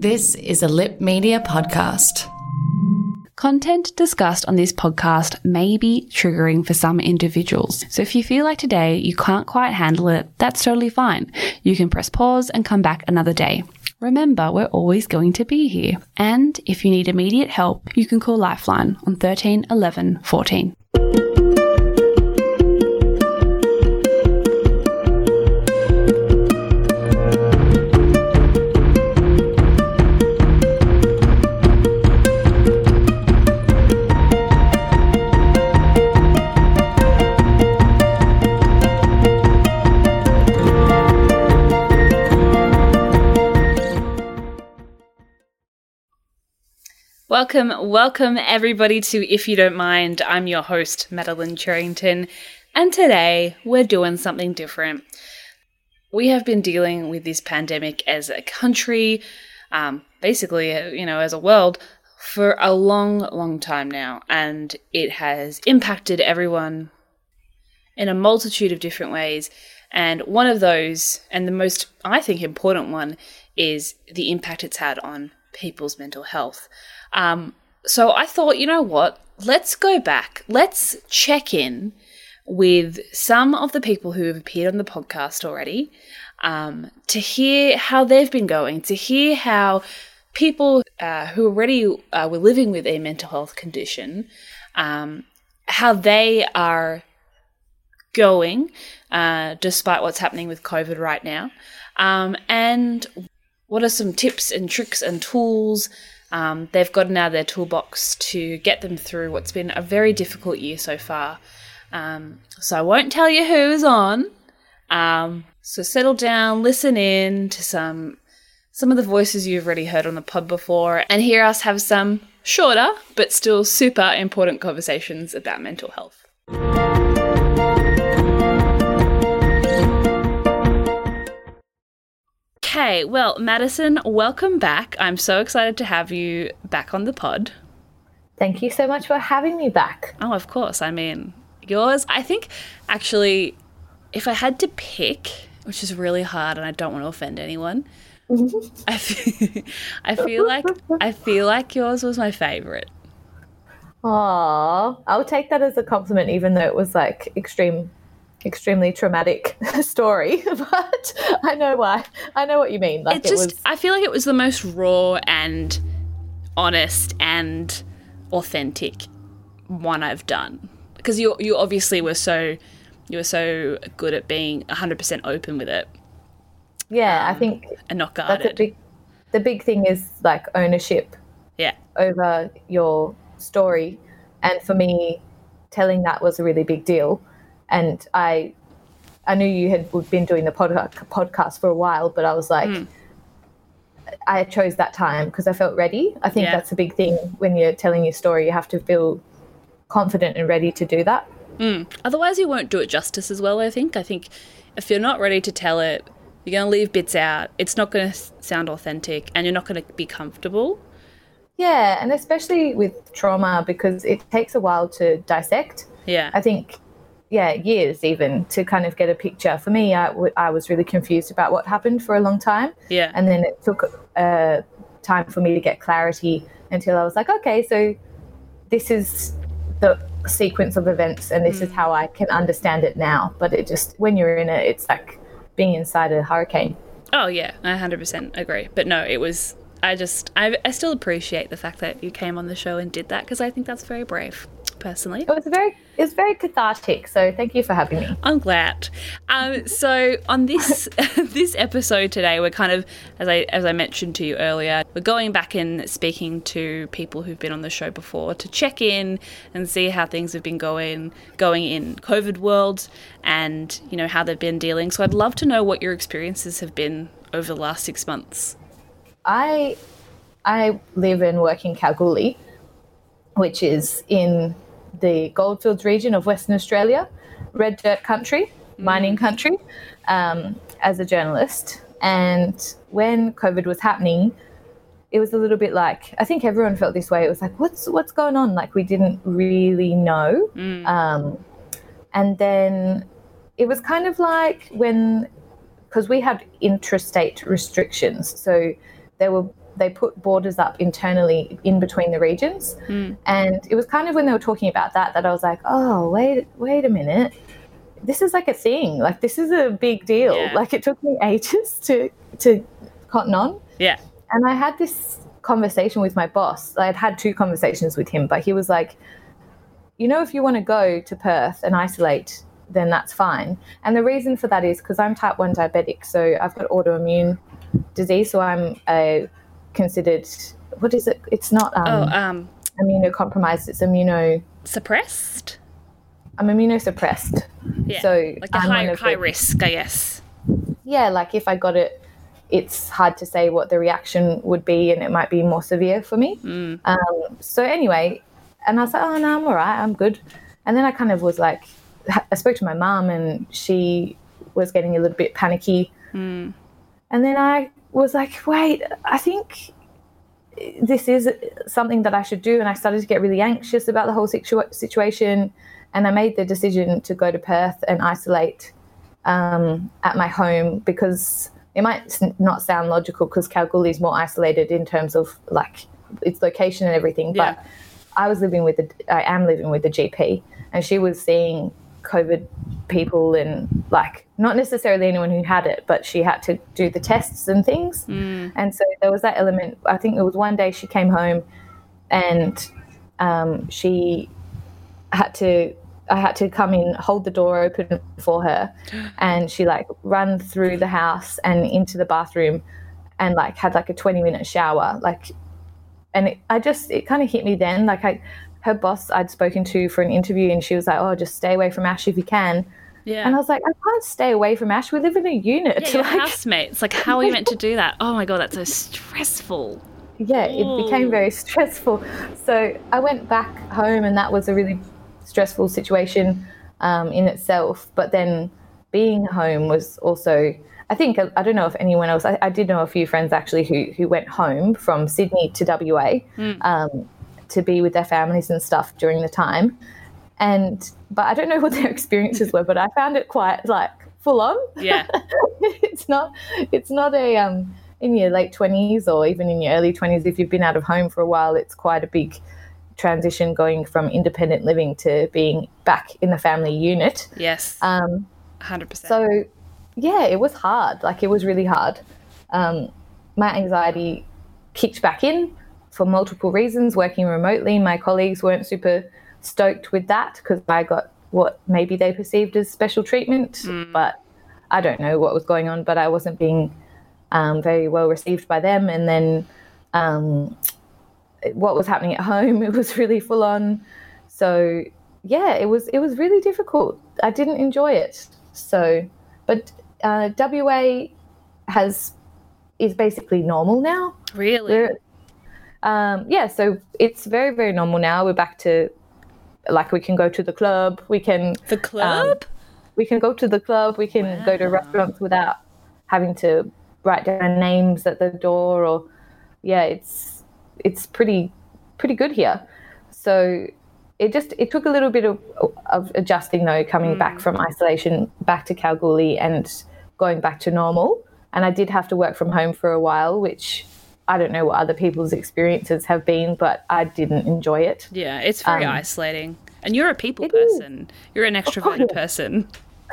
This is a Lip Media podcast. Content discussed on this podcast may be triggering for some individuals. So if you feel like today you can't quite handle it, that's totally fine. You can press pause and come back another day. Remember, we're always going to be here. And if you need immediate help, you can call Lifeline on 13 11 14. Welcome, welcome everybody to If You Don't Mind. I'm your host, Madeline Cherrington, and today we're doing something different. We have been dealing with this pandemic as a country, um, basically, uh, you know, as a world, for a long, long time now, and it has impacted everyone in a multitude of different ways. And one of those, and the most, I think, important one, is the impact it's had on people's mental health. Um, so I thought, you know what? Let's go back. Let's check in with some of the people who have appeared on the podcast already um, to hear how they've been going, to hear how people uh, who already uh, were living with a mental health condition, um, how they are going uh, despite what's happening with COVID right now, um, and what are some tips and tricks and tools um, they've out of their toolbox to get them through what's been a very difficult year so far. Um, so I won't tell you who's on. Um, so settle down, listen in to some some of the voices you've already heard on the pod before, and hear us have some shorter but still super important conversations about mental health. Okay, well, Madison, welcome back. I'm so excited to have you back on the pod. Thank you so much for having me back. Oh, of course. I mean, yours, I think actually, if I had to pick, which is really hard and I don't want to offend anyone, I feel, I feel like I feel like yours was my favorite. Aww, I'll take that as a compliment, even though it was like extreme extremely traumatic story, but I know why. I know what you mean. Like it just, it was... I feel like it was the most raw and honest and authentic one I've done because you you obviously were so you were so good at being 100% open with it. Yeah, um, I think and not guarded. Big, the big thing is like ownership. Yeah. Over your story, and for me, telling that was a really big deal and I I knew you had been doing the podcast for a while, but I was like, mm. I chose that time because I felt ready. I think yeah. that's a big thing when you're telling your story. You have to feel confident and ready to do that. Mm. Otherwise, you won't do it justice as well. I think. I think if you're not ready to tell it, you're going to leave bits out. It's not going to sound authentic, and you're not going to be comfortable. Yeah, and especially with trauma because it takes a while to dissect. Yeah, I think yeah years even to kind of get a picture. For me I, w- I was really confused about what happened for a long time. Yeah. And then it took uh, time for me to get clarity until i was like okay so this is the sequence of events and this mm. is how i can understand it now. But it just when you're in it it's like being inside a hurricane. Oh yeah i 100% agree. But no it was i just I, I still appreciate the fact that you came on the show and did that because i think that's very brave personally. It was very it was very cathartic. So thank you for having me. I'm glad. Um, so on this this episode today, we're kind of as I as I mentioned to you earlier, we're going back and speaking to people who've been on the show before to check in and see how things have been going going in COVID world and you know how they've been dealing. So I'd love to know what your experiences have been over the last six months. I I live and work in Kalgoorlie, which is in the goldfields region of Western Australia, red dirt country, mining mm. country, um, as a journalist. And when COVID was happening, it was a little bit like I think everyone felt this way. It was like, what's what's going on? Like we didn't really know. Mm. Um, and then it was kind of like when because we had intrastate restrictions, so there were they put borders up internally in between the regions, and it was kind of when they were talking about that that I was like, oh wait, wait a minute, this is like a thing. Like this is a big deal. Yeah. Like it took me ages to to cotton on, Yeah. and I had this conversation with my boss. I had had two conversations with him, but he was like, you know, if you want to go to Perth and isolate, then that's fine. And the reason for that is because I'm type 1 diabetic. So I've got autoimmune disease. So I'm uh, considered, what is it? It's not um, Oh, um, immunocompromised, it's immuno, suppressed. I'm immunosuppressed. Yeah. So like a I'm high high the- risk, I guess. yeah, like if I got it, it's hard to say what the reaction would be, and it might be more severe for me. Um, so anyway, and I was like, oh no, I'm all right, I'm good. And then I kind of was like, I spoke to my mum, and she was getting a little bit panicky. And then I was like, wait, I think this is something that I should do. And I started to get really anxious about the whole situa- situation. And I made the decision to go to Perth and isolate um, at my home because it might not sound logical because Kalgoorlie is more isolated in terms of like its location and everything. Yeah. But I was living with, the, I am living with the GP, and she was seeing COVID people and like not necessarily anyone who had it, but she had to do the tests and things. And so there was that element. I think it was one day she came home and um, she had to I had to come in, hold the door open for her, and she like run through the house and into the bathroom, and like had like a twenty minute shower, like, and it, I just it kind of hit me then, like I, her boss I'd spoken to for an interview, and she was like, oh, just stay away from Ash if you can, Yeah. and I was like, I can't stay away from Ash. We live in a unit, yeah, like, housemates. Like, how are you meant to do that? Oh my god, that's so stressful. yeah, it became very stressful. So I went back home, and that was a really stressful situation um, in itself. But then being home was also, I think, I don't know if anyone else, I, I did know a few friends actually who, who went home from Sydney to WA um, to be with their families and stuff during the time. And, but I don't know what their experiences were, but I found it quite like full on Yeah. it's not it's not a um in your late 20s or even in your early 20s if you've been out of home for a while it's quite a big transition going from independent living to being back in the family unit Yes. um Hundred percent. so yeah it was hard like it was really hard um my anxiety kicked back in for multiple reasons working remotely. My colleagues weren't super stoked with that because i got what maybe they perceived as special treatment but i don't know what was going on but i wasn't being um, very well received by them. And then um, what was happening at home it was really full on. So yeah it was it was really difficult. I didn't enjoy it. So but uh, wa has is basically normal now. Really. we're, um, yeah, so it's very, very normal now. We're back to like we can go to the club, we can the club. we can go to the club, we can go to restaurants without having to write down names at the door or yeah, it's it's pretty pretty good here. So it just it took a little bit of, of adjusting though coming back from isolation back to Kalgoorlie and going back to normal and I did have to work from home for a while which I don't know what other people's experiences have been but I didn't enjoy it. yeah, it's very um, isolating. And you're a people it is. person. You're an extroverted yeah. person.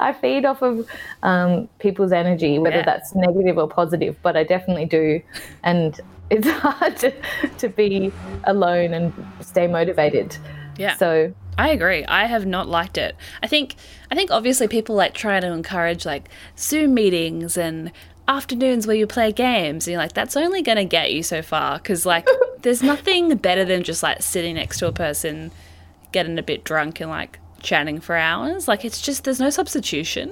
I feed off of um, people's energy, whether Yeah. that's negative or positive, but I definitely do. And it's hard to, to be alone and stay motivated. Yeah. So, I agree. I have not liked it. I think I think obviously people like try to encourage like Zoom meetings and afternoons where you play games and you're like that's only going to get you so far cuz like there's nothing better than just like sitting next to a person getting a bit drunk and like chatting for hours. Like it's just there's no substitution.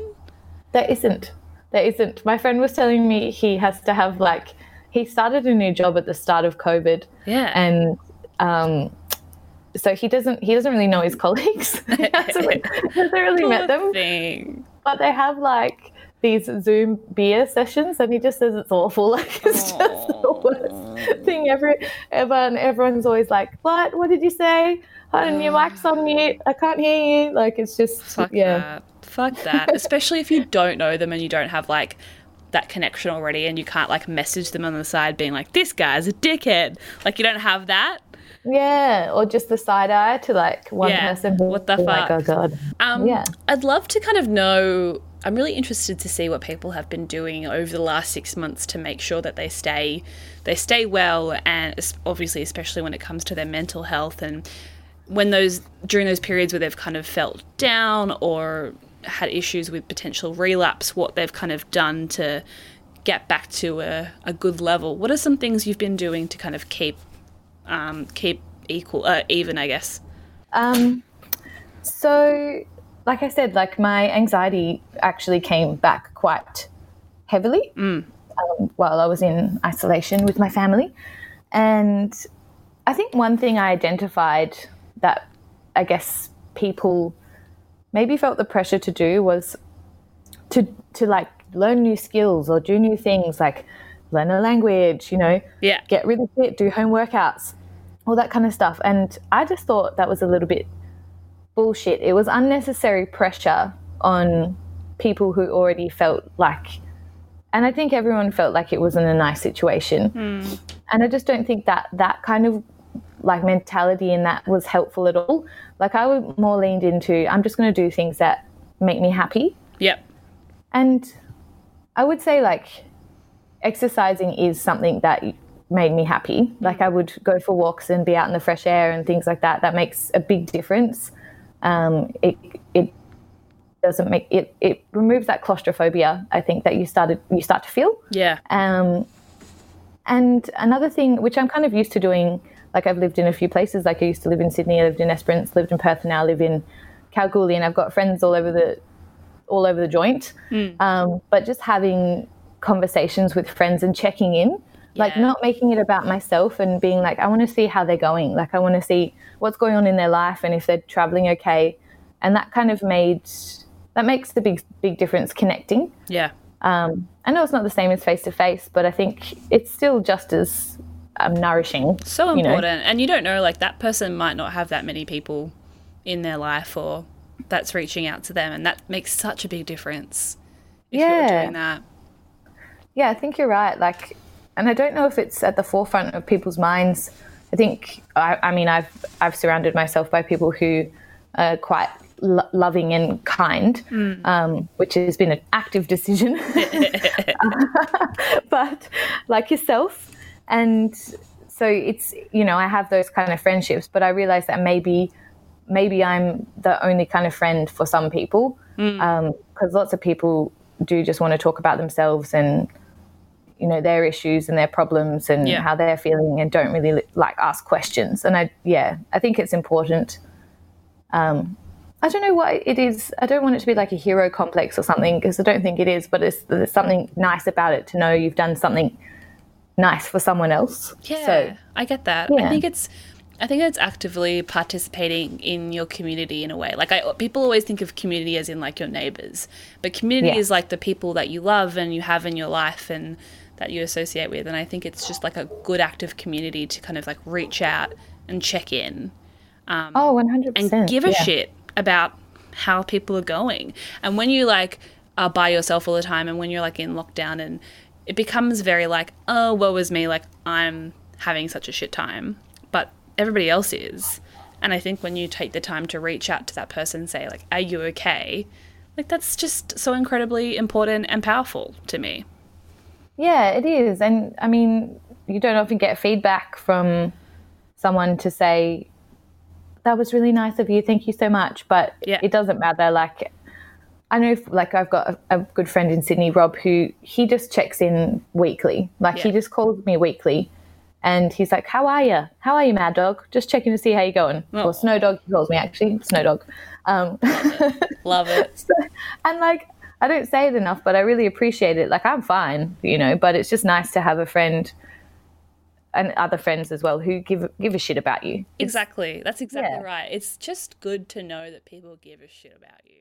there isn't. There isn't. My friend was telling me he has to have like, he started a new job at the start of COVID. Yeah. And, um, so he doesn't he doesn't really know his colleagues. he hasn't, hasn't really met them. Thing. but they have like these Zoom beer sessions, and he just says it's awful. Like it's just the worst thing ever. Ever, and everyone's always like, "What? What did you say? Oh, your mic's on mute. I can't hear you." Like it's just Fuck yeah. that. Fuck that. Especially if you don't know them and you don't have like that connection already and you can't like message them on the side being like this guy's a dickhead like you don't have that Yeah, or just the side eye to like one Yeah, person. what the fuck? Like, oh god. Um, Yeah. I'd love to kind of know. I'm really interested to see what people have been doing over the last six months to make sure that they stay, they stay well, and obviously, especially when it comes to their mental health, and when those during those periods where they've kind of felt down or had issues with potential relapse, what they've kind of done to get back to a, a good level. What are some things you've been doing to kind of keep um, keep equal, uh, even, I guess? Um, so, like I said, like my anxiety actually came back quite heavily um, while I was in isolation with my family. And I think one thing I identified that I guess people maybe felt the pressure to do was to to like learn new skills or do new things like learn a language, you know, Yeah. get really fit, do home workouts, all that kind of stuff. And I just thought that was a little bit bullshit. It was unnecessary pressure on people who already felt like, and I think everyone felt like it wasn't a nice situation. Hmm. And I just don't think that that kind of like mentality in that was helpful at all. Like I would more leaned into, I'm just going to do things that make me happy. Yep. And I would say like exercising is something that made me happy. Like hmm. I would go for walks and be out in the fresh air and things like that. That makes a big difference. Um, it it doesn't make it it removes that claustrophobia. I think that you started you start to feel. Yeah. Um, and another thing, which I'm kind of used to doing, like I've lived in a few places. Like I used to live in Sydney, I lived in Esperance, lived in Perth, and now I live in Kalgoorlie, and I've got friends all over the all over the joint. Um, but just having conversations with friends and checking in, like not making it about myself and being like, I want to see how they're going. Like I want to see what's going on in their life and if they're traveling okay. And that kind of made that makes the big big difference connecting. Yeah. Um, I know it's not the same as face to face, but I think it's still just as um, nourishing. So you know? important. And you don't know, like, that person might not have that many people in their life or that's reaching out to them. And that makes such a big difference if you're Yeah. doing that. Yeah, I think you're right. Like, and I don't know if it's at the forefront of people's minds. I think, I, I mean, I've I've surrounded myself by people who are quite lo- loving and kind, mm. um, which has been an active decision. but like yourself, and so it's you know I have those kind of friendships, but I realize that maybe maybe I'm the only kind of friend for some people mm. um, because lots of people do just want to talk about themselves and you know their issues and their problems and Yeah. how they're feeling and don't really like ask questions and i yeah i think it's important um i don't know what it is i don't want it to be like a hero complex or something because i don't think it is but it's there's something nice about it to know you've done something nice for someone else Yeah. so I get that. I think it's. I think it's actively participating in your community in a way. Like I, people always think of community as in like your neighbors, but community Yeah. is like the people that you love and you have in your life and that you associate with. And I think it's just like a good active community to kind of like reach out and check in um, oh 100% and give a yeah. shit about how people are going. And when you like are by yourself all the time and when you're like in lockdown and it becomes very like, oh, woe is me, like I'm having such a shit time. But everybody else is. And I think when you take the time to reach out to that person say, like, are you okay? Like that's just so incredibly important and powerful to me. Yeah, it is. And I mean, you don't often get feedback from someone to say, that was really nice of you. Thank you so much. But Yeah. it doesn't matter. Like, I know, like, I've got a, a good friend in Sydney, Rob, who he just checks in weekly. Like, he just calls me weekly. And he's like, How are you? How are you, Mad Dog? Just checking to see how you're going. Oh. Or Snow Dog, he calls me actually. Snow Dog. Um, Love it. and like I don't say it enough, but I really appreciate it. Like I'm fine, you know, but it's just nice to have a friend and other friends as well who give give a shit about you. Exactly. That's exactly Yeah. right. It's just good to know that people give a shit about you.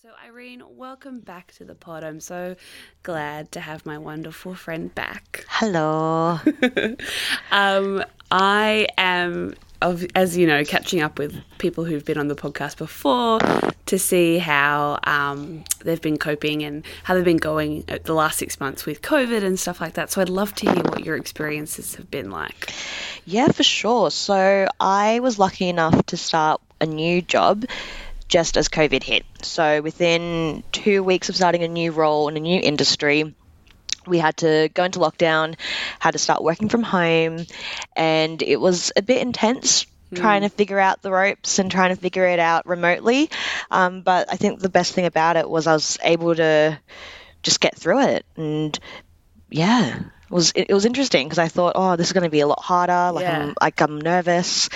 So, Irene, welcome back to the pod. I'm so glad to have my wonderful friend back. Hello. Um, I am, of- as you know, catching up with people who've been on the podcast before to see how um, they've been coping and how they've been going the last six months with COVID and stuff like that. So I'd love to hear what your experiences have been like. Yeah, for sure. So I was lucky enough to start a new job just as COVID hit. So within two weeks of starting a new role in a new industry, we had to go into lockdown, had to start working from home, and it was a bit intense trying to figure out the ropes and trying to figure it out remotely. Um, but I think the best thing about it was I was able to just get through it and yeah it was it, was interesting because I thought oh this is going to be a lot harder like Yeah. I'm like I'm nervous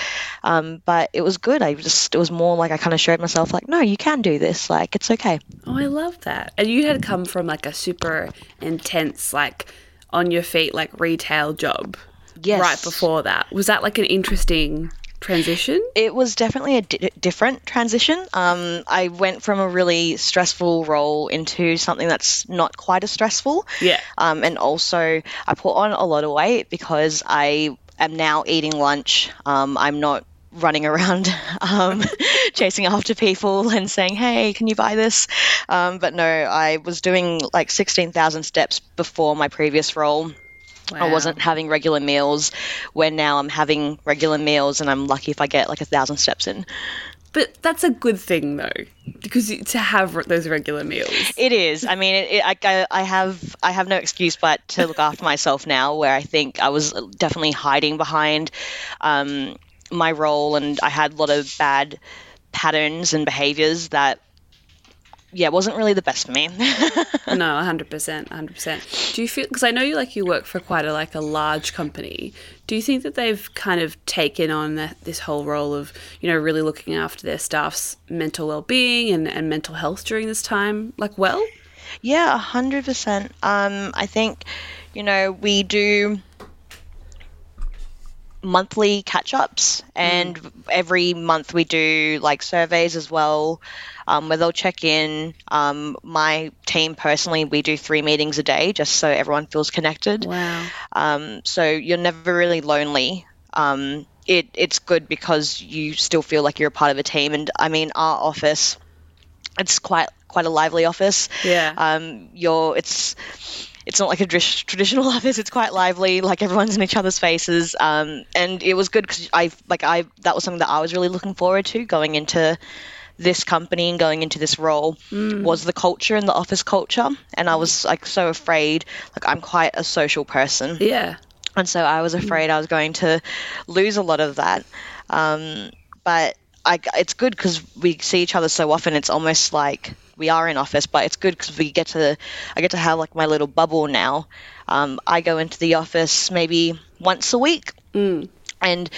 um, but it was good I just it was more like I kind of showed myself like no you can do this like it's okay Oh, I love that. And you had come from like a super intense, like on your feet, like retail job yes right before that. Was that like an interesting transition? It was definitely a di- different transition. Um, I went from a really stressful role into something that's not quite as stressful. Yeah. Um, and also, I put on a lot of weight because I am now eating lunch. Um, I'm not running around um, chasing after people and saying, hey, can you buy this? Um, but no, I was doing like 16,000 steps before my previous role. I wasn't having regular meals where now I'm having regular meals and I'm lucky if I get like a thousand steps in. But that's a good thing though, because to have those regular meals. It is. I mean, it, it, I, I have I have no excuse but to look after myself now. Where I think I was definitely hiding behind um, my role, and I had a lot of bad patterns and behaviors that, yeah, wasn't really the best for me. No, hundred percent, hundred percent. Do you feel? Because I know you like you work for quite a like a large company. Do you think that they've kind of taken on that, this whole role of you know really looking after their staff's mental well being and, and mental health during this time? Like, well, Yeah, a hundred percent. Um, I think, you know, we do monthly catch-ups, and every month we do like surveys as well, um, where they'll check in. Um, my team personally, we do three meetings a day, just so everyone feels connected. wow, Um, so you're never really lonely. Um, it, it's good because you still feel like you're a part of a team. And I mean, our office, it's quite quite a lively office. Yeah. Um, you're it's it's not like a traditional office. It's quite lively. Like everyone's in each other's faces. Um, and it was good because I like I that was something that I was really looking forward to going into this company and going into this role was the culture and the office culture and i was like so afraid like i'm quite a social person yeah, and so I was afraid I was going to lose a lot of that. Um, but I, it's good because we see each other so often. It's almost like we are in office, but it's good because we get to I get to have like my little bubble now. Um, I go into the office maybe once a week. And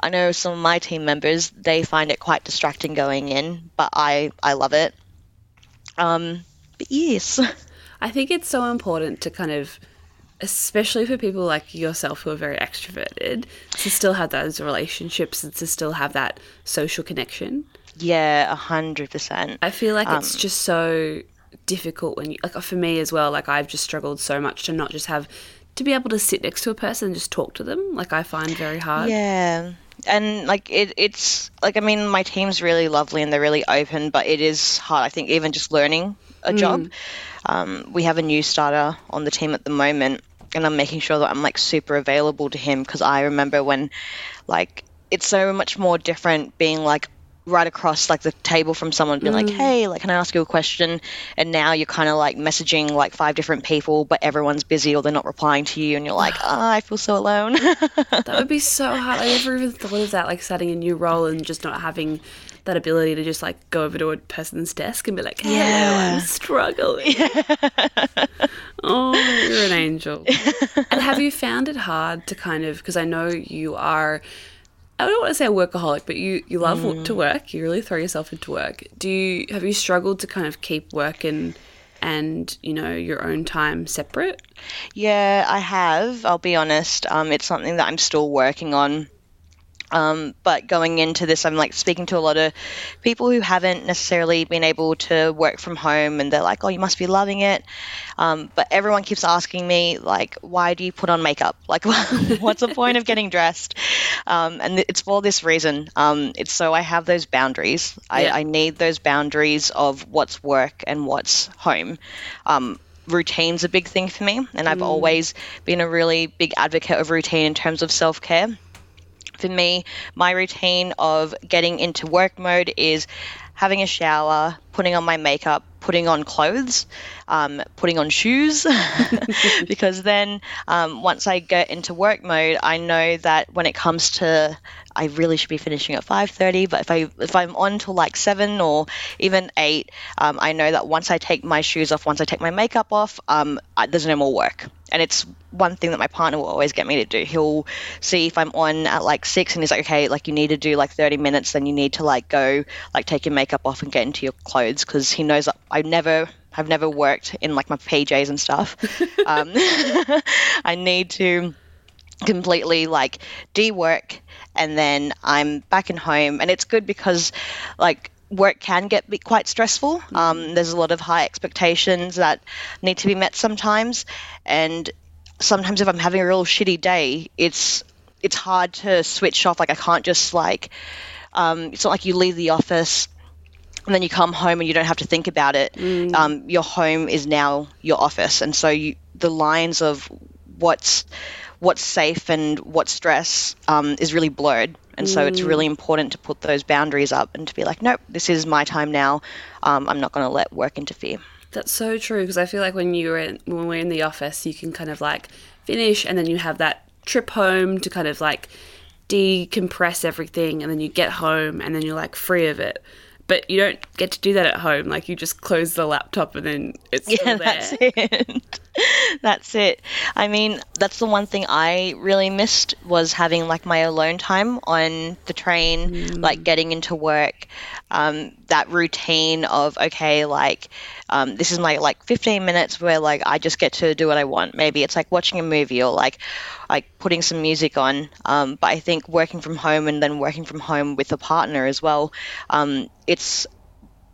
I know some of my team members they find it quite distracting going in, but I I love it. Um, but yes, I think it's so important to kind of, especially for people like yourself who are very extroverted, to still have those relationships and to still have that social connection. Yeah, a hundred percent. I feel like it's just so difficult when you like for me as well. Like I've just struggled so much to not just have to be able to sit next to a person and just talk to them. Like I find very hard. Yeah. And like it, it's like I mean my team's really lovely and they're really open, but it is hard. I think even just learning a job. Um, we have a new starter on the team at the moment, and I'm making sure that I'm like super available to him because I remember when, like, it's so much more different being like right across like the table from someone being like mm. hey like can i ask you a question and now you're kind of like messaging like five different people but everyone's busy or they're not replying to you and you're like oh, i feel so alone That would be so hard. I never even thought of that, like starting a new role and just not having that ability to just like go over to a person's desk and be like, "Hello, Yeah. I'm struggling." oh, you're an angel. and have you found it hard to kind of because I know you are. I don't want to say a workaholic, but you you love Mm. to work. You really throw yourself into work. Do you have you struggled to kind of keep work and and you know your own time separate? Yeah, I have. I'll be honest. Um, it's something that I'm still working on. Um, but going into this, I'm like speaking to a lot of people who haven't necessarily been able to work from home, and they're like, "Oh, you must be loving it." Um, but everyone keeps asking me, like, "Why do you put on makeup? Like, what's the point of getting dressed?" Um, and it's for this reason. Um, it's so I have those boundaries. I, Yeah. I need those boundaries of what's work and what's home. Um, routine's a big thing for me, and I've always been a really big advocate of routine in terms of self care for me, my routine of getting into work mode is having a shower, putting on my makeup, putting on clothes, um, putting on shoes, because then um, once I get into work mode, I know that when it comes to I really should be finishing at 5:30, but if I if I'm on till like seven or even eight, um, I know that once I take my shoes off, once I take my makeup off, um, I, there's no more work. And it's one thing that my partner will always get me to do. He'll see if I'm on at like six, and he's like, "Okay, like you need to do like 30 minutes, then you need to like go like take your makeup off and get into your clothes," because he knows that I never. I've never worked in like my PJs and stuff. um, I need to completely like de-work and then I'm back in home. And it's good because like work can get be quite stressful. Um, there's a lot of high expectations that need to be met sometimes. And sometimes if I'm having a real shitty day it's it's hard to switch off. Like I can't just like um, it's not like you leave the office and then you come home and you don't have to think about it. Um, your home is now your office, and so you, the lines of what's what's safe and what stress um, is really blurred. And so it's really important to put those boundaries up and to be like, nope, this is my time now. Um, I'm not going to let work interfere. That's so true because I feel like when you're in, when we're in the office, you can kind of like finish and then you have that trip home to kind of like decompress everything and then you get home and then you're like free of it. But you don't get to do that at home. Like you just close the laptop and then it's still Yeah, there. that's it. that's it. I mean, that's the one thing I really missed was having like my alone time on the train, like mm. getting into work. Um, that routine of okay, like um, this is my like 15 minutes where like I just get to do what I want. Maybe it's like watching a movie or like like putting some music on. Um, but I think working from home and then working from home with a partner as well, um, it's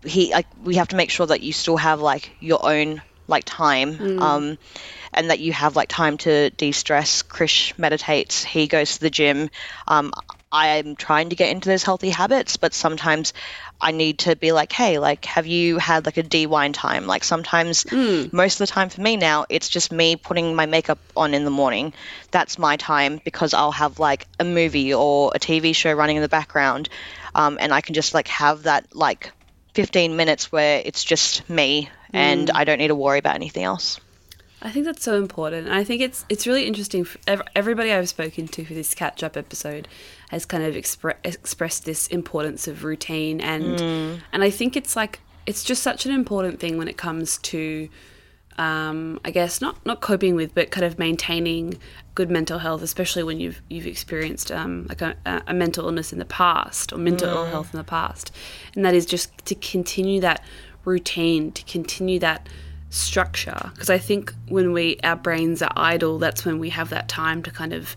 he like we have to make sure that you still have like your own like time um and that you have like time to de-stress krish meditates he goes to the gym um i'm trying to get into those healthy habits but sometimes i need to be like hey like have you had like a de-wine time? Like sometimes most of the time for me now it's just me putting my makeup on in the morning. That's my time because i'll have like a movie or a tv show running in the background um, and i can just like have that like 15 minutes where it's just me and I don't need to worry about anything else. I think that's so important. And I think it's it's really interesting. Everybody I've spoken to for this catch up episode has kind of expre- expressed this importance of routine, and and I think it's like it's just such an important thing when it comes to, um, I guess not not coping with, but kind of maintaining good mental health, especially when you've you've experienced um, like a, a mental illness in the past or mental ill health in the past, and that is just to continue that routine, to continue that structure because i think when we our brains are idle that's when we have that time to kind of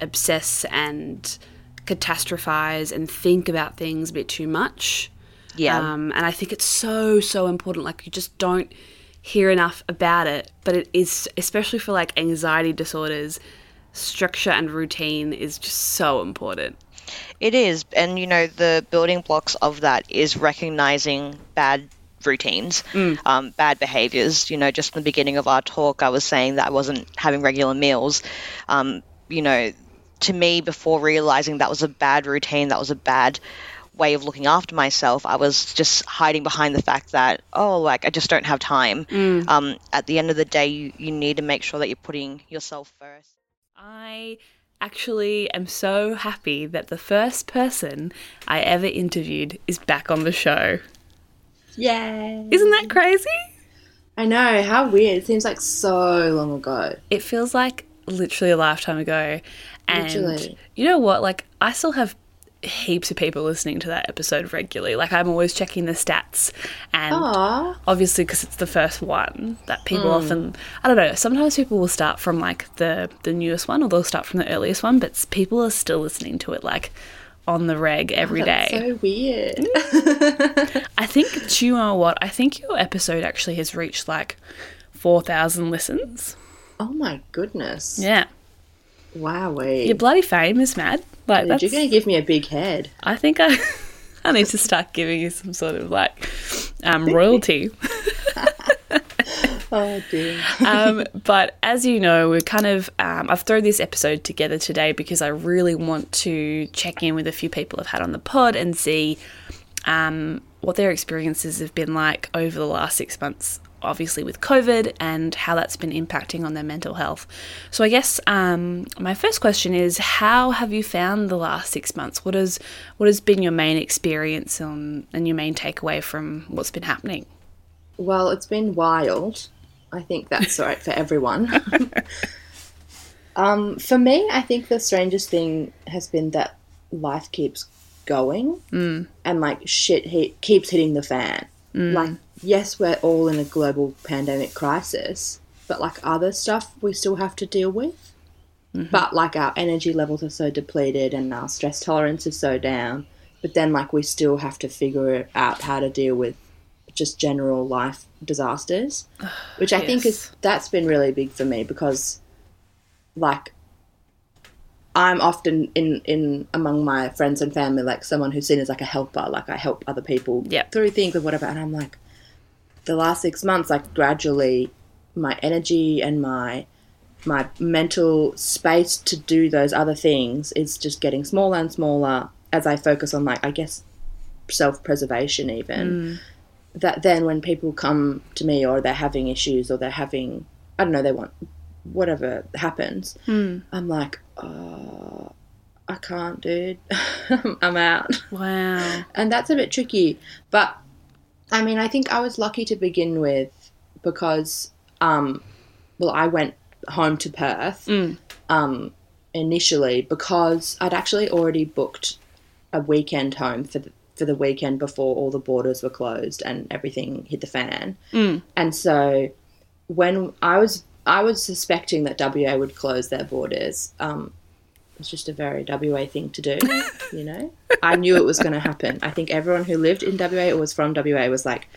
obsess and catastrophize and think about things a bit too much Yeah. um, and i think it's so so important like you just don't hear enough about it but it is especially for like anxiety disorders structure and routine is just so important It is. And, you know, the building blocks of that is recognizing bad routines, um, bad behaviors. You know, just in the beginning of our talk, I was saying that I wasn't having regular meals. Um, you know, to me, before realizing that was a bad routine, that was a bad way of looking after myself, I was just hiding behind the fact that, oh, like, I just don't have time. Um, at the end of the day, you, you need to make sure that you're putting yourself first. I actually am so happy that the first person I ever interviewed is back on the show. Yay! Isn't that crazy? I know, how weird. It seems like so long ago. It feels like literally a lifetime ago. And Literally. you know what? Like, I still have heaps of people listening to that episode regularly. Like I'm always checking the stats, and Aw. obviously because it's the first one that people mm. often I don't know. Sometimes people will start from like the the newest one, or they'll start from the earliest one, but people are still listening to it like on the reg every day. That's so weird. I think, do you know what? I think your episode actually has reached like 4,000 listens. Oh my goodness. Yeah. Wowee. Your bloody fame is Mad. Like, Dude, You're going to give me a big head. I think I, I need to start giving you some sort of like um, royalty. Oh dear. um, but as you know, we're kind of, um, I've thrown this episode together today because I really want to check in with a few people I've had on the pod and see um, what their experiences have been like over the last six months, obviously with COVID, and how that's been impacting on their mental health. So, I guess um, my first question is, how have you found the last six months? What has what has been your main experience on, and your main takeaway from what's been happening? Well, it's been wild. I think that's right for everyone. um, for me, I think the strangest thing has been that life keeps going mm. and like shit hit, keeps hitting the fan. Mm. Like, yes, we're all in a global pandemic crisis, but like other stuff we still have to deal with. Mm-hmm. But like our energy levels are so depleted and our stress tolerance is so down. But then like we still have to figure out how to deal with just general life disasters, which I think is that's been really big for me because, like, I'm often in in among my friends and family like someone who's seen as like a helper, like I help other people Yep. through things or whatever, and I'm like, the last six months, like gradually, my energy and my my mental space to do those other things is just getting smaller and smaller as I focus on like I guess self preservation even. Mm. That then when people come to me or they're having issues or they're having I don't know, they want whatever happens, I'm like, oh, I can't, dude. I'm out. Wow. And that's a bit tricky. But I mean, I think I was lucky to begin with because, um, well, I went home to Perth um, initially because I'd actually already booked a weekend home for the, for the weekend before all the borders were closed and everything hit the fan. And so when I was I was suspecting that WA would close their borders. Um, it's just a very WA thing to do, you know. I knew it was going to happen. I think everyone who lived in WA or was from WA was like,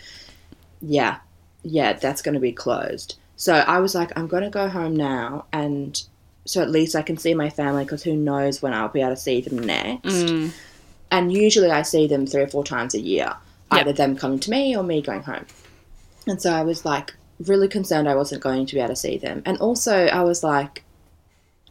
"Yeah, yeah, that's going to be closed." So I was like, "I'm going to go home now, and so at least I can see my family because who knows when I'll be able to see them next." And usually I see them three or four times a year, either them coming to me or me going home. And so I was like really concerned I wasn't going to be able to see them. And also I was like,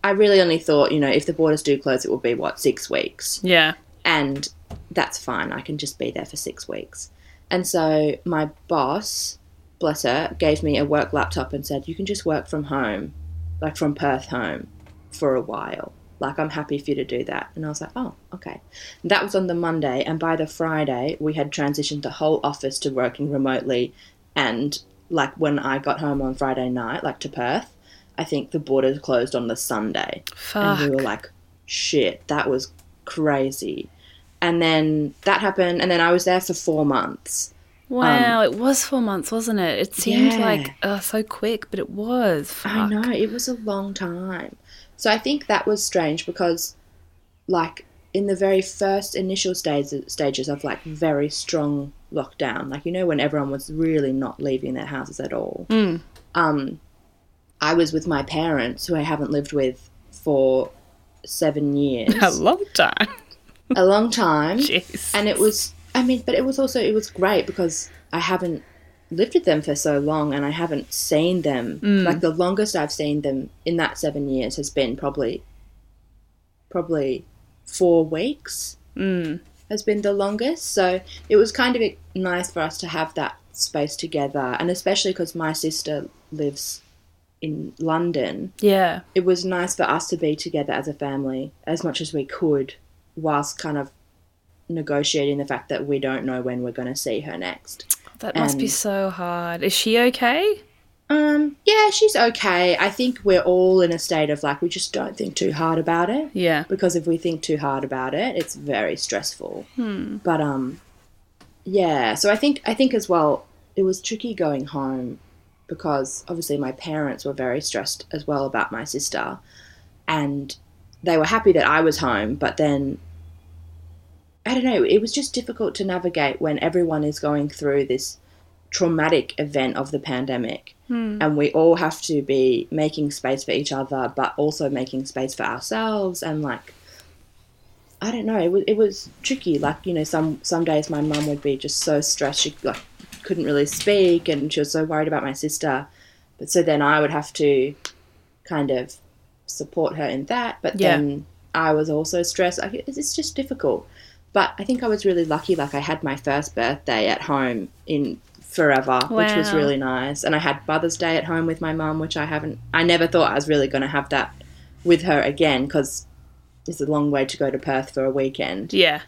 I really only thought, you know, if the borders do close, it will be what, six weeks. Yeah. And that's fine. I can just be there for six weeks. And so my boss, bless her, gave me a work laptop and said, you can just work from home, like from Perth home for a while. Like, I'm happy for you to do that. And I was like, oh, okay. That was on the Monday. And by the Friday, we had transitioned the whole office to working remotely. And like when I got home on Friday night, like to Perth, I think the borders closed on the Sunday. Fuck. And we were like, shit, that was crazy. And then that happened. And then I was there for four months. Wow, it was four months, wasn't it? It seemed Yeah. like uh, so quick, but it was. Fuck. I know, it was a long time. So I think that was strange because, like, in the very first initial stages, stages of like very strong lockdown, like, you know, when everyone was really not leaving their houses at all, um, I was with my parents who I haven't lived with for seven years. A long time. a long time. Jeez. and it was i mean but it was also it was great because i haven't lived with them for so long and i haven't seen them like the longest i've seen them in that seven years has been probably probably four weeks Mm. has been the longest so it was kind of nice for us to have that space together and especially because my sister lives in london Yeah. it was nice for us to be together as a family as much as we could whilst kind of negotiating the fact that we don't know when we're going to see her next. That must be so hard. Is she okay? Um, yeah, she's okay. I think we're all in a state of like we just don't think too hard about it. Yeah. Because if we think too hard about it, it's very stressful. But um, yeah. So I think I think as well, it was tricky going home because obviously my parents were very stressed as well about my sister, and they were happy that I was home. But then I don't know. It was just difficult to navigate when everyone is going through this traumatic event of the pandemic. Hmm. And we all have to be making space for each other but also making space for ourselves and like i don't know it was, it was tricky. Like you know some some days my mum would be just so stressed she like couldn't really speak and she was so worried about my sister. But so then i would have to kind of support her in that but Yeah. then i was also stressed. It's just difficult but i think i was really lucky like i had my first birthday at home in forever which was really nice and i had mother's day at home with my mum which i haven't i never thought i was really going to have that with her again because it's a long way to go to perth for a weekend Yeah.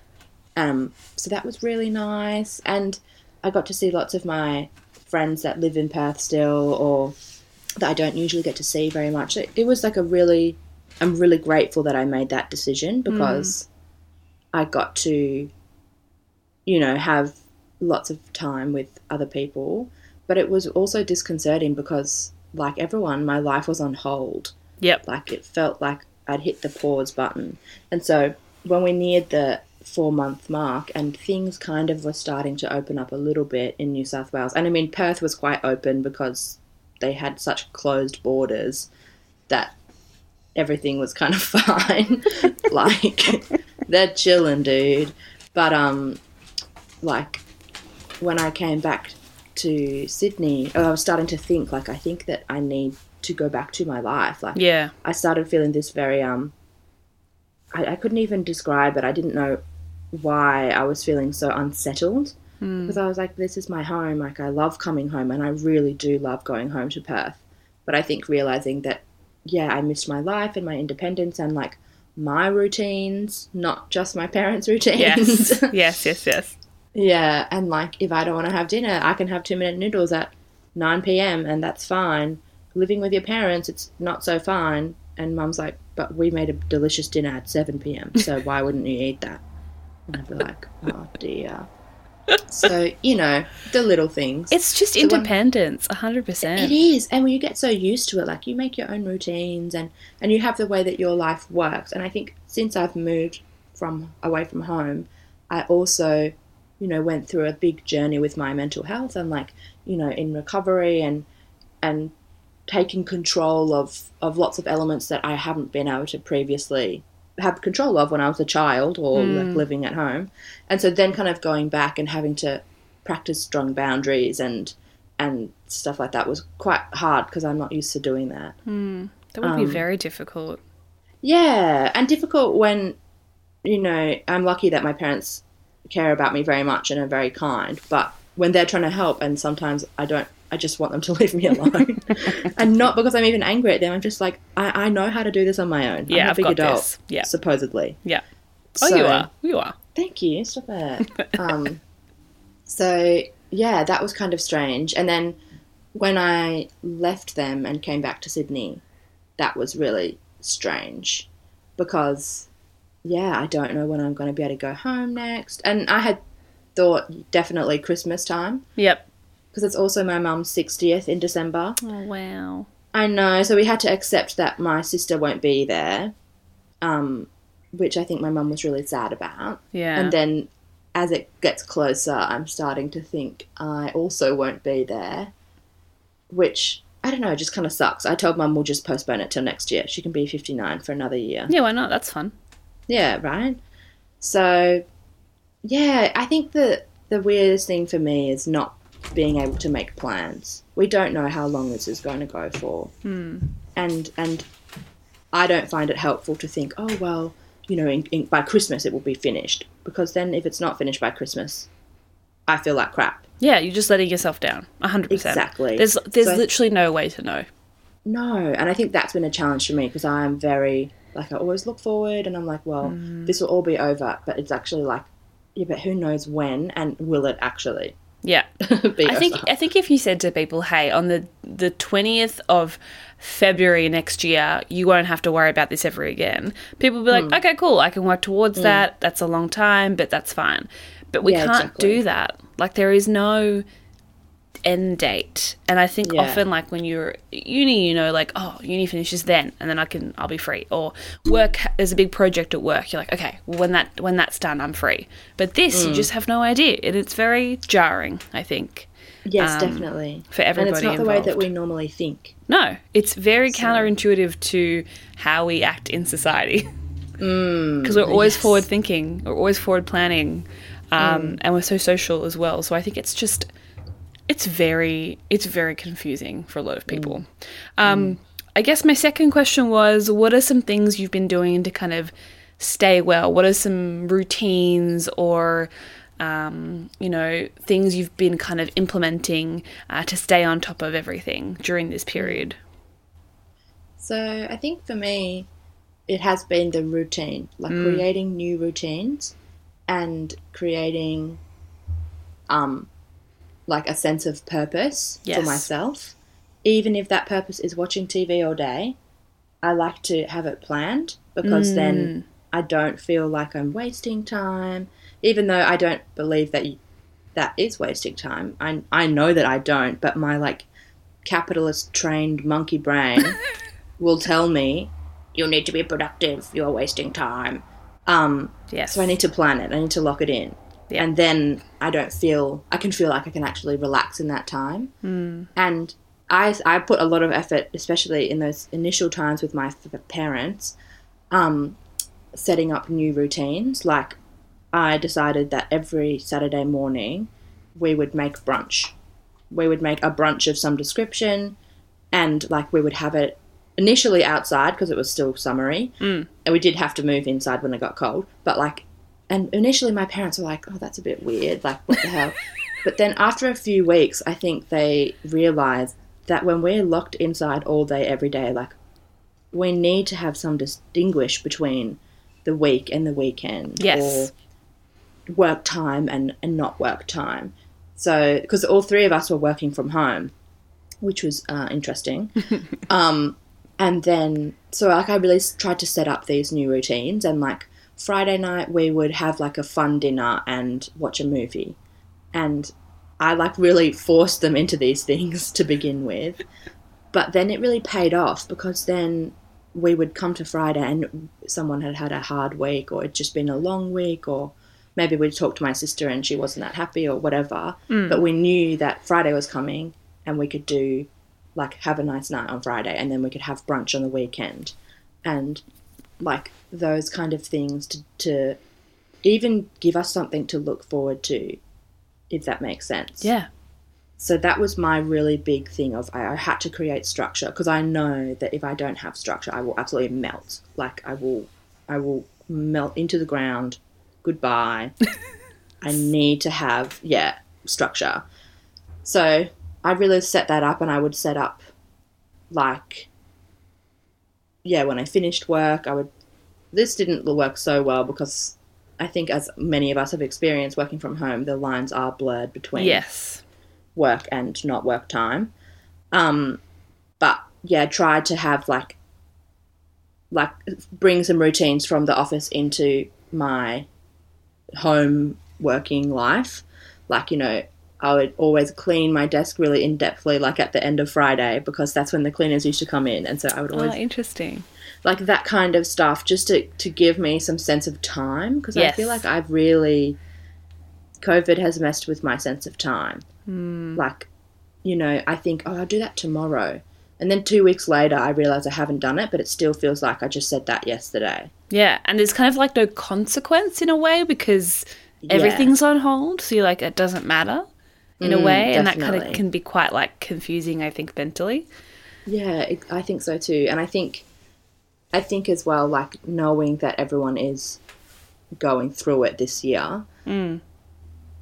um, so that was really nice. And I got to see lots of my friends that live in Perth still or that I don't usually get to see very much. It, it was like a really, I'm really grateful that I made that decision because I got to, you know, have lots of time with other people. But it was also disconcerting because, like everyone, my life was on hold Yep. like it felt like I'd hit the pause button. And so when we neared the four month mark and things kind of were starting to open up a little bit in New South Wales. And I mean Perth was quite open because they had such closed borders that everything was kind of fine. like they're chilling, dude. But um like when I came back to Sydney, I was starting to think like I think that I need to go back to my life. Like Yeah. I started feeling this very um I, I couldn't even describe it. I didn't know why I was feeling so unsettled because I was like, this is my home. Like I love coming home and I really do love going home to Perth. But I think realizing that yeah, I missed my life and my independence and like my routines, not just my parents' routines. Yes. yes, yes, yes. Yeah, and like if I don't want to have dinner, I can have two minute noodles at 9 p.m. and that's fine. Living with your parents, it's not so fine. And mum's like, but we made a delicious dinner at 7 p.m., so why wouldn't you eat that? And I'd be like, oh dear. So, you know, the little things. It's just when- independence, a 100%. It is, and when you get so used to it, like you make your own routines and and you have the way that your life works. And I think since I've moved from away from home, I also, you know, went through a big journey with my mental health and like, you know, in recovery and and taking control of of lots of elements that I haven't been able to previously have control of when I was a child or like living at home. And so then kind of going back and having to practice strong boundaries and and stuff like that was quite hard because I'm not used to doing that. That would be Um, very difficult. Yeah, and difficult when you know I'm lucky that my parents care about me very much and are very kind, but when they're trying to help and sometimes I don't I just want them to leave me alone. and not because I'm even angry at them. I'm just like I, I know how to do this on my own. Yeah, I'm a I've big adult, this. Yeah. supposedly. Yeah. Oh, you are. You are. Thank you. Stop it. um, so yeah, that was kind of strange. And then when I left them and came back to Sydney, that was really strange because yeah, I don't know when I'm going to be able to go home next. And I had thought definitely Christmas time Yep. Because it's also my mum's 60th in December. Oh, wow. I know, so we had to accept that my sister won't be there, um, which I think my mum was really sad about. Yeah. And then as it gets closer, I'm starting to think I also won't be there, which I don't know, just kind of sucks. I told mum we'll just postpone it till next year. She can be 59 for another year. yeah, why not? That's fun. Yeah, right? So, yeah, I think the, the weirdest thing for me is not being able to make plans. We don't know how long this is going to go for. Hmm. And, and I don't find it helpful to think, oh, well, you know, in, in, by Christmas it will be finished. Because then if it's not finished by Christmas, I feel like crap. Yeah, you're just letting yourself down. 100%. Exactly. There's there's So literally no way to know. No, and I think that's been a challenge for me because I am very like I always look forward and I'm like, well, hmm. this will all be over, but it's actually like, yeah, but who knows when and will it actually? Yeah. I think. I think if you said to people, "Hey, on the the twentieth of February next year, you won't have to worry about this ever again," people will be like, hmm. "Okay, cool. I can work towards hmm. that. That's a long time, but that's fine." But we Yeah, can't exactly. do that. Like there is no end date, and I think Yeah. often, like when you're at uni, you know, like oh, uni finishes then, and then I can I'll be free. Or work, there's a big project at work. You're like, okay, well, when that when that's done, I'm free. But this, Hmm. you just have no idea, and it's very jarring. I think. yes, um, definitely. for everybody, and it's not the way that we normally think. No, it's very counterintuitive to how we act in society. Because we're always yes. forward thinking, we're always forward planning, um, and we're so social as well. So I think it's just, it's very, it's very confusing for a lot of people. Um, I guess my second question was, what are some things you've been doing to kind of stay well? What are some routines or um, you know, things you've been kind of implementing uh, to stay on top of everything during this period. So I think for me, it has been the routine, like Mm. creating new routines and creating, um, like a sense of purpose Yes. for myself. Even if that purpose is watching TV all day, I like to have it planned because Mm. then I don't feel like I'm wasting time. Even though I don't believe that y- that is wasting time, I I know that I don't. But my like capitalist trained monkey brain will tell me you need to be productive. You're wasting time. Um, Yes. so I need to plan it. I need to lock it in, Yeah. and then I don't feel. I can feel like I can actually relax in that time. Hmm. And I I put a lot of effort, especially in those initial times with my f- parents, um, setting up new routines. Like I decided that every Saturday morning we would make brunch. We would make a brunch of some description, and like we would have it initially outside because it was still summery, and we did have to move inside when it got cold. But like, and initially my parents were like, "Oh, that's a bit weird. Like, what the hell?" But then after a few weeks, I think they realized that when we're locked inside all day, every day, like we need to have some distinguish between the week and the weekend. Yes. Or work time and, and not work time. So, because all three of us were working from home, which was uh, interesting. um, and then, so like I really tried to set up these new routines and like Friday night we would have like a fun dinner and watch a movie. And I like really forced them into these things to begin with. But then it really paid off because then we would come to Friday and someone had had a hard week or it'd just been a long week or maybe we'd talk to my sister and she wasn't that happy or whatever. Mm. But we knew that Friday was coming and we could do like have a nice night on Friday and then we could have brunch on the weekend. And like those kind of things to, to even give us something to look forward to, if that makes sense. Yeah. So that was my really big thing of I, I had to create structure because I know that if I don't have structure, I will absolutely melt. Like I will, I will melt into the ground. Goodbye. I need to have yeah structure. So I really set that up, and I would set up like yeah when I finished work, I would. This didn't work so well because I think as many of us have experienced working from home, the lines are blurred between Yes. work and not work time. Um, but yeah, try to have like like bring some routines from the office into my home working life. Like, you know, I would always clean my desk really in depthly, like at the end of Friday, because that's when the cleaners used to come in. And so I would Oh, always interesting. like that kind of stuff just to, to give me some sense of time because I feel like I've really COVID has messed with my sense of time. Hmm. Like, you know, I think, oh, I'll do that tomorrow. And then two weeks later, I realize I haven't done it, but it still feels like I just said that yesterday. Yeah, and there's kind of like no consequence in a way because everything's on hold. So you're like, it doesn't matter in a Mm, way, and that kind of can be quite like confusing. I think mentally. Yeah, it, I think so too. And I think, I think as well, like knowing that everyone is going through it this year,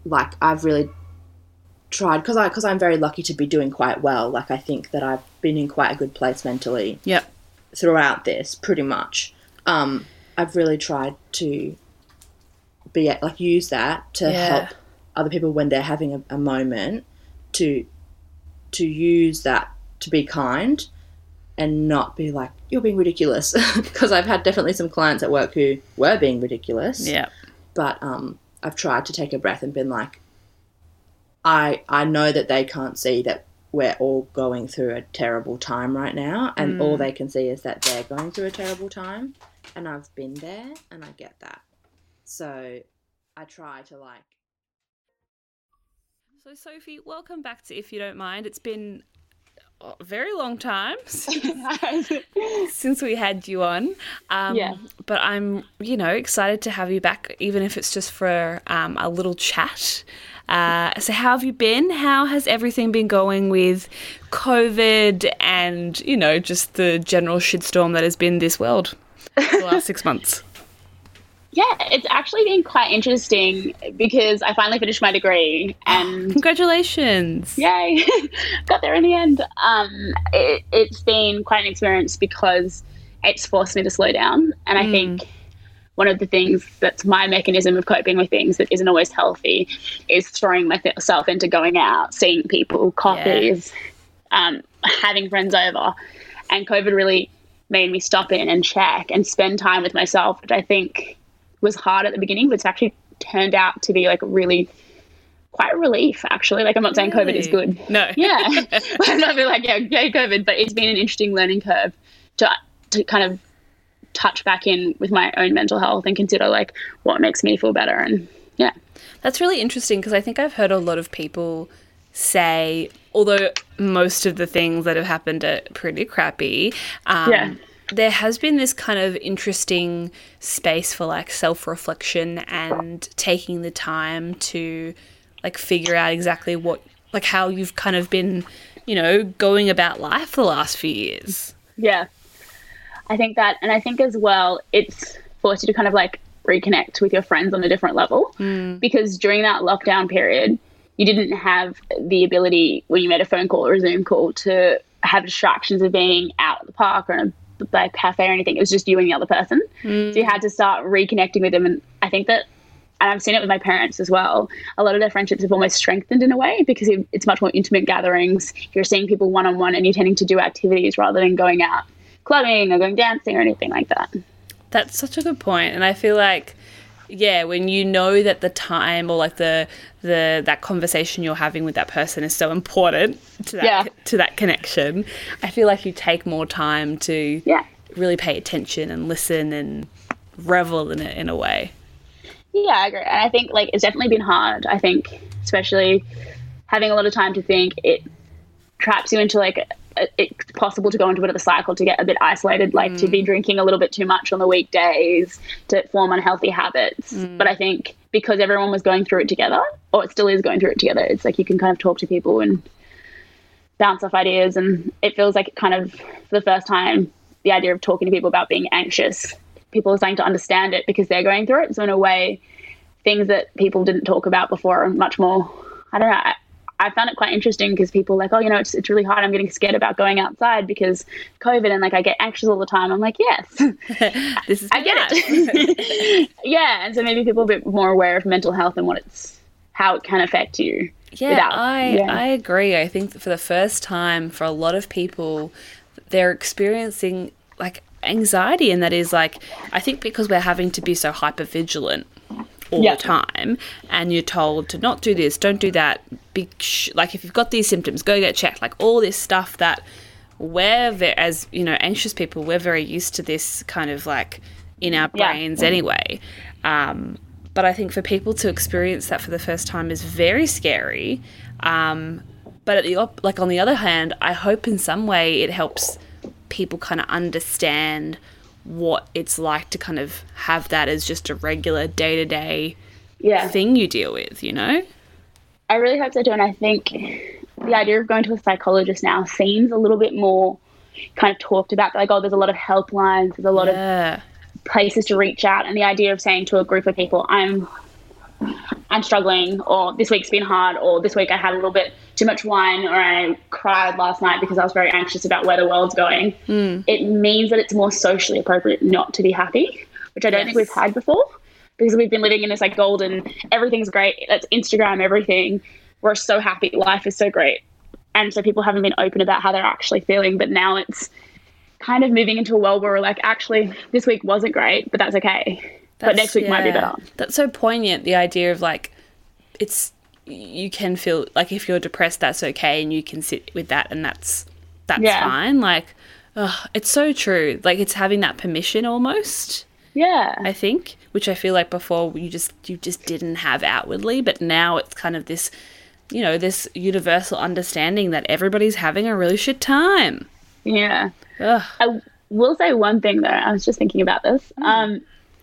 like I've really tried because I because I'm very lucky to be doing quite well. Like I think that I've been in quite a good place mentally Yep. throughout this, pretty much. Um, I've really tried to be like use that to Yeah. help other people when they're having a, a moment to to use that to be kind and not be like you're being ridiculous because I've had definitely some clients at work who were being ridiculous. Yeah. But um, I've tried to take a breath and been like, I I know that they can't see that we're all going through a terrible time right now, and all they can see is that they're going through a terrible time, and I've been there, and I get that. So I try to like So, Sophie, welcome back to If You Don't Mind. It's been a very long time since, since we had you on. Um, Yeah. But I'm, you know, excited to have you back, even if it's just for um, a little chat. Uh, so, how have you been? How has everything been going with COVID and, you know, just the general shitstorm that has been this world the last six months? Yeah, it's actually been quite interesting because I finally finished my degree and Congratulations. yay, got there in the end. Um, it, it's been quite an experience because it's forced me to slow down. And I think one of the things that's my mechanism of coping with things that isn't always healthy is throwing myself into going out, seeing people, coffees, um, having friends over. And COVID really made me stop in and check and spend time with myself, which I think was hard at the beginning, but it's actually turned out to be like really quite a relief actually. Like I'm not saying COVID is good. No. Yeah. I'm not being like, yeah, yay COVID, but it's been an interesting learning curve to to kind of touch back in with my own mental health and consider like what makes me feel better and yeah. That's really interesting because I think I've heard a lot of people say, although most of the things that have happened are pretty crappy, um, Yeah. There has been this kind of interesting space for like self reflection and taking the time to like figure out exactly what, like how you've kind of been, you know, going about life the last few years. Yeah. I think that, and I think as well, it's forced you to kind of like reconnect with your friends on a different level hmm. because during that lockdown period, you didn't have the ability when you made a phone call or a Zoom call to have distractions of being out at the park or in a like cafe or anything. It was just you and the other person. So you had mm. to start reconnecting with them. And I think that, and I've seen it with my parents as well, a lot of their friendships have almost strengthened in a way because it's much more intimate gatherings. You're seeing people one on one and you're tending to do activities rather than going out clubbing or going dancing or anything like that. That's such a good point, and I feel like yeah, when you know that the time or like the the that conversation you're having with that person is so important to that Yeah. to that connection, I feel like you take more time to Yeah. really pay attention and listen and revel in it in a way. Yeah, I agree. And I think like it's definitely been hard. I think, especially having a lot of time to think, it traps you into like it's possible to go into a bit of a cycle to get a bit isolated, like to be mm. drinking a little bit too much on the weekdays, to form unhealthy habits. Mm. But I think because everyone was going through it together, or it still is going through it together, it's like you can kind of talk to people and bounce off ideas. And it feels like it kind of for the first time, the idea of talking to people about being anxious, people are starting to understand it because they're going through it. So in a way, things that people didn't talk about before are much more. I don't know. I, found it quite interesting because people are like, oh, you know, it's it's really hard. I'm getting scared about going outside because COVID, and like I get anxious all the time. I'm like, yes, This is I get it. yeah, and so maybe people are a bit more aware of mental health and what it's how it can affect you. Yeah, without- I yeah. I agree. I think for the first time for a lot of people, they're experiencing like anxiety, and that is like I think because we're having to be so hyper vigilant all Yeah. the time, and you're told to not do this, don't do that. Be sh- like if you've got these symptoms, go get checked. Like all this stuff that we're ve- as you know anxious people, we're very used to this kind of like in our Yeah. brains anyway. Um, but I think for people to experience that for the first time is very scary. Um, but at the op- like on the other hand, I hope in some way it helps people kind of understand what it's like to kind of have that as just a regular day to day thing you deal with. You know? I really hope so too. And I think the idea of going to a psychologist now seems a little bit more kind of talked about. Like, oh, there's a lot of helplines, there's a lot of places to reach out and the idea of saying to a group of people i'm i'm struggling or this week's been hard or this week i had a little bit too much wine or i cried last night because i was very anxious about where the world's going hmm. it means that it's more socially appropriate not to be happy which i don't think we've had before because we've been living in this like golden, everything's great. Let's Instagram everything. We're so happy. Life is so great. And so people haven't been open about how they're actually feeling. But now it's kind of moving into a world where we're like, actually, this week wasn't great, but that's okay. But next week might be yeah. better. That's so poignant. The idea of like, it's you can feel like if you're depressed, that's okay, and you can sit with that, and that's that's Yeah. fine. Like, ugh, it's so true. Like it's having that permission almost. Yeah. I think, which I feel like before you just you just didn't have outwardly, but now it's kind of this, you know, this universal understanding that everybody's having a really shit time. Yeah. Ugh. I will say one thing though. I was just thinking about this. Um,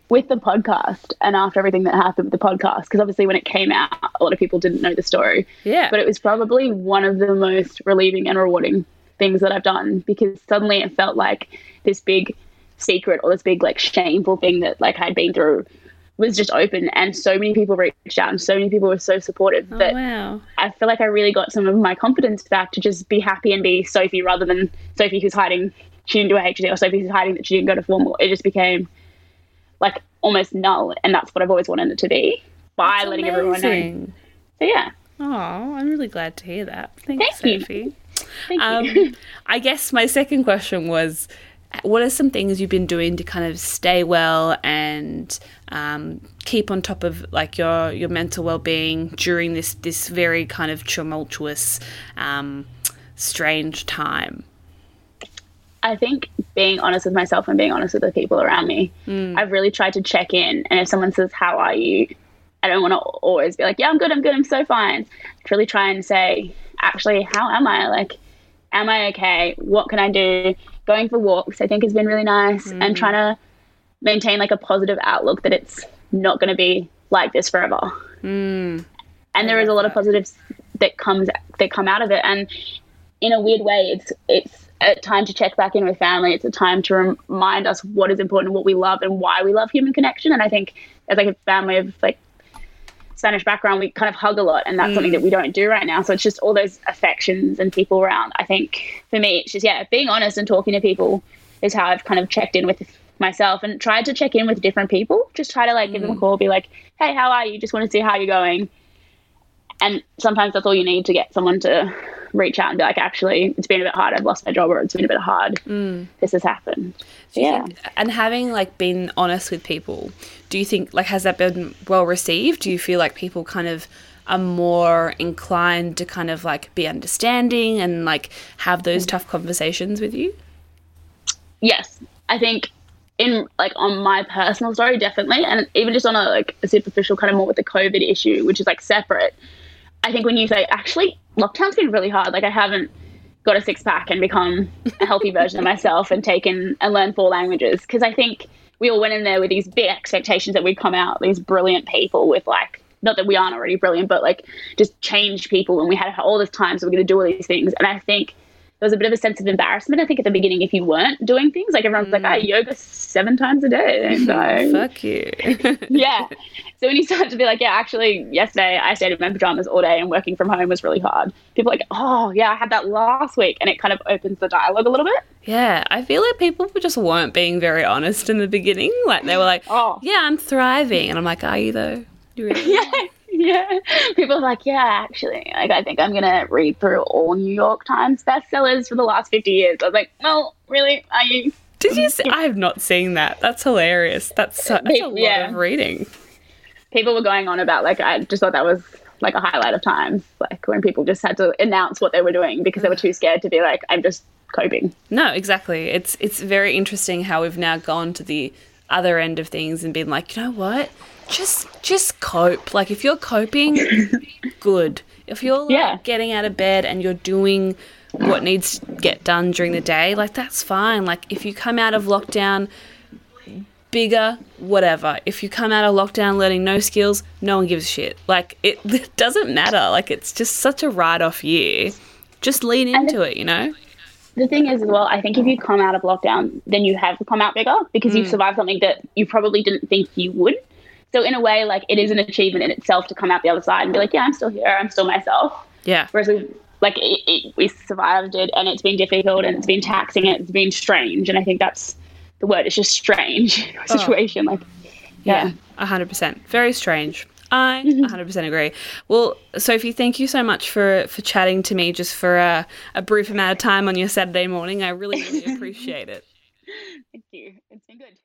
with the podcast and after everything that happened with the podcast, because obviously when it came out, a lot of people didn't know the story. Yeah. But it was probably one of the most relieving and rewarding things that I've done because suddenly it felt like this big secret or this big like shameful thing that like I'd been through was just open and so many people reached out and so many people were so supportive Oh, that wow. I feel like I really got some of my confidence back to just be happy and be Sophie rather than Sophie who's hiding she didn't do a HD or Sophie who's hiding that she didn't go to formal. It just became like almost null, and that's what I've always wanted it to be by That's letting everyone know. So yeah, Oh, I'm really glad to hear that. Thanks, Thank you. Thank Um, you. I guess my second question was what are some things you've been doing to kind of stay well and um, keep on top of like your, your mental well-being during this this very kind of tumultuous um, strange time I think being honest with myself and being honest with the people around me. I've really tried to check in, and if someone says, "How are you?" I don't want to always be like, "Yeah, I'm good. I'm good. I'm so fine." To really try and say, "Actually, how am I? Like, am I okay? What can I do?" Going for walks, I think, has been really nice, and trying to maintain like a positive outlook that it's not going to be like this forever. And there is a lot of positives that comes that come out of it, and in a weird way, it's it's a time to check back in with family. It's a time to remind us what is important, what we love, and why we love human connection. And I think as like a family of like Spanish background, we kind of hug a lot, and that's something mm. that we don't do right now. So it's just all those affections and people around. I think for me, it's just yeah, being honest and talking to people is how I've kind of checked in with myself and tried to check in with different people. Just try to like give them a mm. call, be like, hey, how are you? Just want to see how you're going. And sometimes that's all you need to get someone to reach out and be like, actually, it's been a bit hard. I've lost my job, or it's been a bit hard. Mm. This has happened. Yeah. think- and having like been honest with people, do you think like has that been well received? Do you feel like people kind of are more inclined to kind of like be understanding and like have those mm. tough conversations with you? yes i think in like on my personal story definitely and even just on a like a superficial kind of more with the covid issue which is like separate i think when you say actually lockdown's been really hard. Like i haven't got a six pack and become a healthy version of myself and taken and learned four languages. Because i think we all went in there with these big expectations that we'd come out these brilliant people with like not that we aren't already brilliant but like just change people and we had all this time so we're going to do all these things. And i think there was a bit of a sense of embarrassment, I think, at the beginning if you weren't doing things. Like everyone's like, I yoga seven times a day. So Fuck you. yeah. So when you start to be like, yeah, actually, yesterday I stayed in my pajamas all day and working from home was really hard. People are like, oh yeah, I had that last week, and it kind of opens the dialogue a little bit. yeah, I feel like people just weren't being very honest in the beginning. Like they were like, Oh. yeah, I'm thriving," and I'm like, "Are you though? Really?" Yeah. Yeah, people are like, yeah, actually, like I think I'm gonna read through all New York Times bestsellers for the last fifty years. I was like, well, really, are you? Did you? See? I have not seen that. That's hilarious. That's, so, that's a lot Yeah. of reading. people were going on about like I just thought that was like a highlight of times, like when people just had to announce what they were doing because they were too scared to be like, I'm just coping. No, exactly. It's it's very interesting how we've now gone to the other end of things and been like, you know what? Just just cope. Like if you're coping, good. If you're like, Yeah. getting out of bed and you're doing what needs to get done during the day, like that's fine. Like if you come out of lockdown bigger, whatever. If you come out of lockdown learning no skills, no one gives a shit. Like it, it doesn't matter. Like it's just such a write off year. Just lean into it, you know? The thing is, as well, I think if you come out of lockdown, then you have come out bigger because you've mm. survived something that you probably didn't think you would. So in a way, like it is an achievement in itself to come out the other side and be like, yeah, I'm still here. I'm still myself. Yeah. Whereas we like it, it, we survived it, and it's been difficult, and it's been taxing, and it's been strange. And I think that's the word. It's just strange oh. situation. Like, yeah. 100%. Very strange. I mm-hmm. 100% agree. Well, Sophie, thank you so much for, for chatting to me just for a, a brief amount of time on your Saturday morning. I really, really appreciate it. Thank you. It's been good.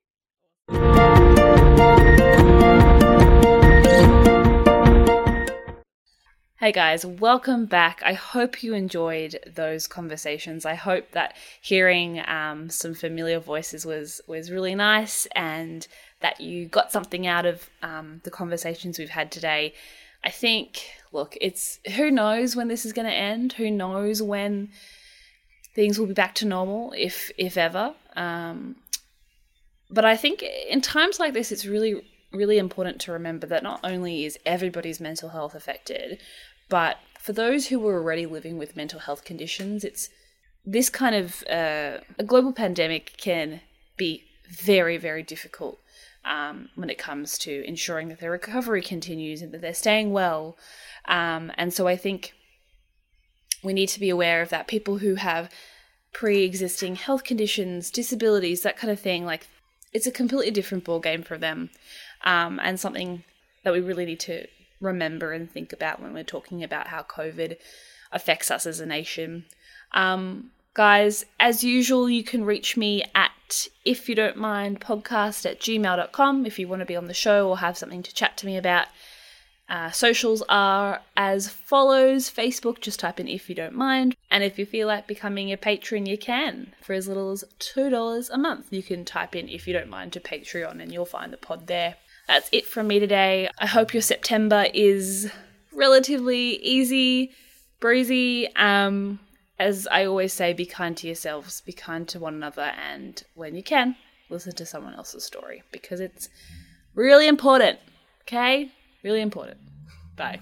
Hey guys, welcome back. I hope you enjoyed those conversations. I hope that hearing um, some familiar voices was was really nice, and that you got something out of um, the conversations we've had today. I think, look, it's who knows when this is going to end. Who knows when things will be back to normal, if if ever. Um, but I think in times like this, it's really really important to remember that not only is everybody's mental health affected, but for those who were already living with mental health conditions, it's this kind of uh, a global pandemic can be very, very difficult um, when it comes to ensuring that their recovery continues and that they're staying well. Um, and so I think we need to be aware of that. People who have pre existing health conditions, disabilities, that kind of thing, like it's a completely different ballgame for them um, and something that we really need to remember and think about when we're talking about how COVID affects us as a nation. Um, guys, as usual, you can reach me at if you don't mind podcast at gmail.com if you want to be on the show or have something to chat to me about. Uh, socials are as follows Facebook, just type in if you don't mind. And if you feel like becoming a patron, you can. For as little as $2 a month, you can type in if you don't mind to Patreon and you'll find the pod there. That's it from me today. I hope your September is relatively easy, breezy. Um, as I always say, be kind to yourselves, be kind to one another, and when you can, listen to someone else's story because it's really important. Okay? Really important. Bye.